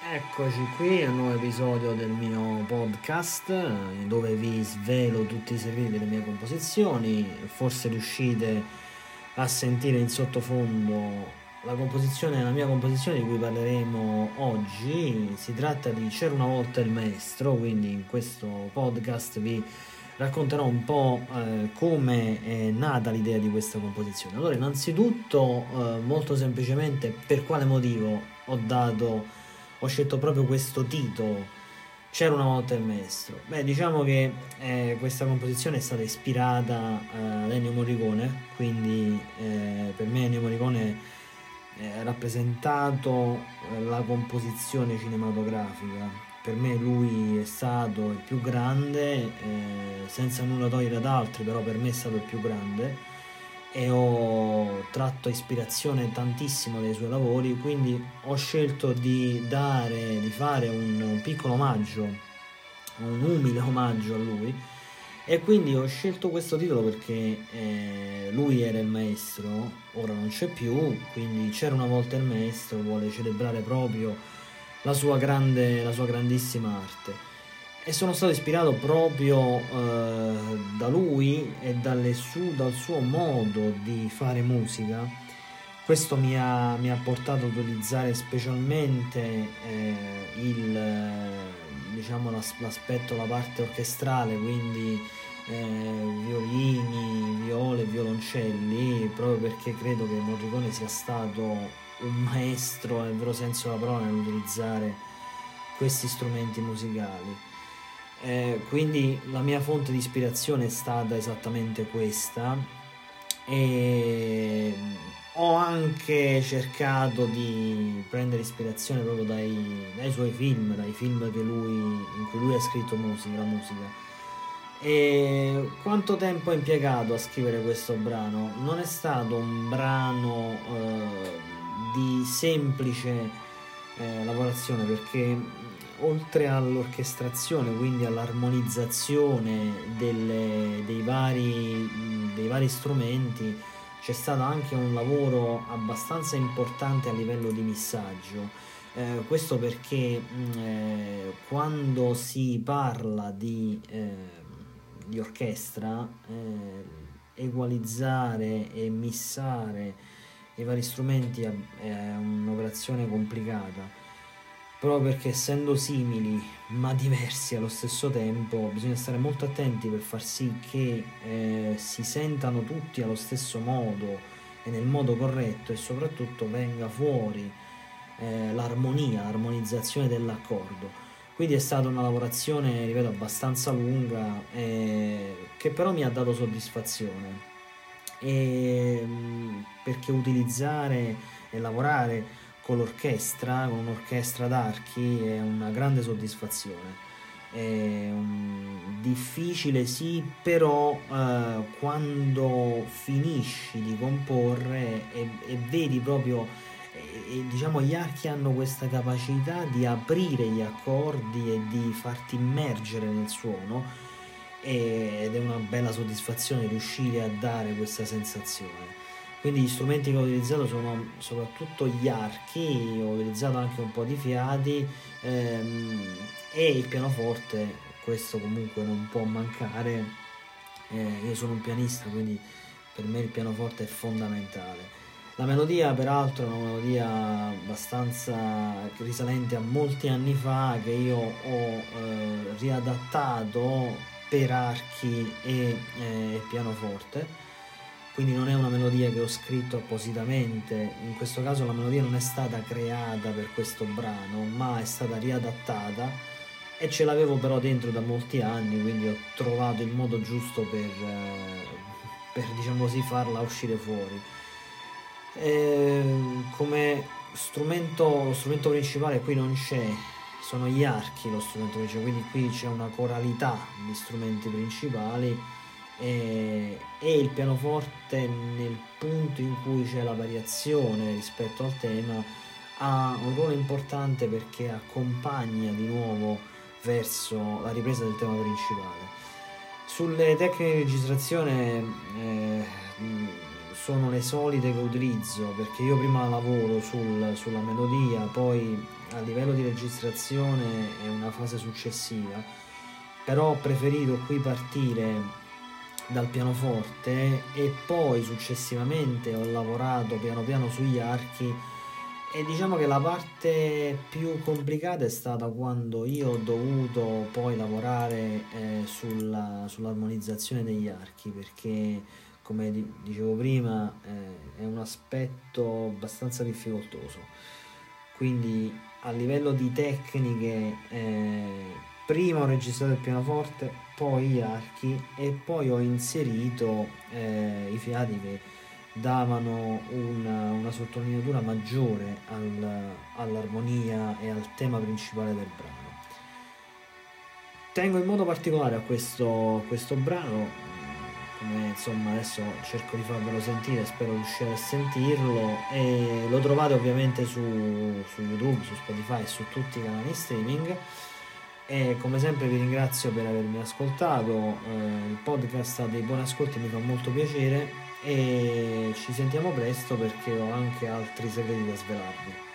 Eccoci qui a un nuovo episodio del mio podcast eh, dove vi svelo tutti i segreti delle mie composizioni. Forse riuscite a sentire in sottofondo la composizione, la mia composizione di cui parleremo oggi. Si tratta di C'era una volta il maestro, quindi in questo podcast vi racconterò un po' eh, come è nata l'idea di questa composizione. Allora, innanzitutto, eh, molto semplicemente, per quale motivo ho dato ho scelto proprio questo titolo. C'era una volta il maestro. Beh, diciamo che eh, questa composizione è stata ispirata eh, ad Ennio Morricone, quindi eh, per me Ennio Morricone ha rappresentato eh, la composizione cinematografica. Per me lui è stato il più grande, eh, senza nulla togliere ad altri, però per me è stato il più grende e ho tratto ispirazione tantissimo dai suoi lavori, quindi ho scelto di dare, di fare un piccolo omaggio, un umile omaggio a lui. E quindi ho scelto questo titolo perché eh, lui era il maestro, ora non c'è più, quindi c'era una volta il maestro, vuole celebrare proprio la sua, grande, la sua grandissima arte e sono stato ispirato proprio eh, da lui e su, dal suo modo di fare musica. Questo mi ha, mi ha portato ad utilizzare specialmente eh, il, diciamo, l'aspetto, la parte orchestrale, quindi eh, violini, viole, violoncelli, proprio perché credo che Morricone sia stato un maestro nel vero senso della parola nell'utilizzare questi strumenti musicali. Eh, quindi la mia fonte di ispirazione è stata esattamente questa e ho anche cercato di prendere ispirazione proprio dai, dai suoi film, dai film lui, in cui lui ha scritto musica, la musica. E quanto tempo ha impiegato a scrivere questo brano? Non è stato un brano eh, di semplice eh, lavorazione perché oltre all'orchestrazione, quindi all'armonizzazione delle, dei, vari, dei vari strumenti, c'è stato anche un lavoro abbastanza importante a livello di missaggio. Eh, questo perché eh, quando si parla di, eh, di orchestra, eh, equalizzare e missare i vari strumenti è un'operazione complicata proprio perché essendo simili ma diversi allo stesso tempo bisogna stare molto attenti per far sì che eh, si sentano tutti allo stesso modo e nel modo corretto e soprattutto venga fuori eh, l'armonia, l'armonizzazione dell'accordo. Quindi è stata una lavorazione, ripeto, abbastanza lunga eh, che però mi ha dato soddisfazione e, mm, perché utilizzare e lavorare con l'orchestra, con un'orchestra d'archi, è una grande soddisfazione. È um, difficile sì, però uh, quando finisci di comporre e, e vedi proprio, e, diciamo gli archi hanno questa capacità di aprire gli accordi e di farti immergere nel suono ed è una bella soddisfazione riuscire a dare questa sensazione quindi gli strumenti che ho utilizzato sono soprattutto gli archi, ho utilizzato anche un po' di fiati ehm, e il pianoforte, questo comunque non può mancare, eh, io sono un pianista quindi per me il pianoforte è fondamentale. La melodia peraltro è una melodia abbastanza risalente a molti anni fa che io ho eh, riadattato per archi e eh, pianoforte quindi non è una melodia che ho scritto appositamente, in questo caso la melodia non è stata creata per questo brano, ma è stata riadattata e ce l'avevo però dentro da molti anni, quindi ho trovato il modo giusto per, eh, per diciamo così, farla uscire fuori. E come strumento, lo strumento principale qui non c'è, sono gli archi lo strumento principale, quindi qui c'è una coralità di strumenti principali e, e il pianoforte nel punto in cui c'è la variazione rispetto al tema ha un ruolo importante perché accompagna di nuovo verso la ripresa del tema principale. Sulle tecniche di registrazione eh, sono le solite che utilizzo perché io prima lavoro sul, sulla melodia, poi a livello di registrazione è una fase successiva, però ho preferito qui partire dal pianoforte e poi successivamente ho lavorato piano piano sugli archi e diciamo che la parte più complicata è stata quando io ho dovuto poi lavorare eh, sulla, sull'armonizzazione degli archi perché come dicevo prima eh, è un aspetto abbastanza difficoltoso. Quindi a livello di tecniche eh, prima ho registrato il pianoforte poi gli archi e poi ho inserito eh, i fiati che davano una, una sottolineatura maggiore al, all'armonia e al tema principale del brano. Tengo in modo particolare a questo, questo brano, come insomma adesso cerco di farvelo sentire, spero riuscire a sentirlo e lo trovate ovviamente su, su YouTube, su Spotify, su tutti i canali streaming. E come sempre vi ringrazio per avermi ascoltato, eh, il podcast dei buoni ascolti, mi fa molto piacere e ci sentiamo presto perché ho anche altri segreti da svelarvi.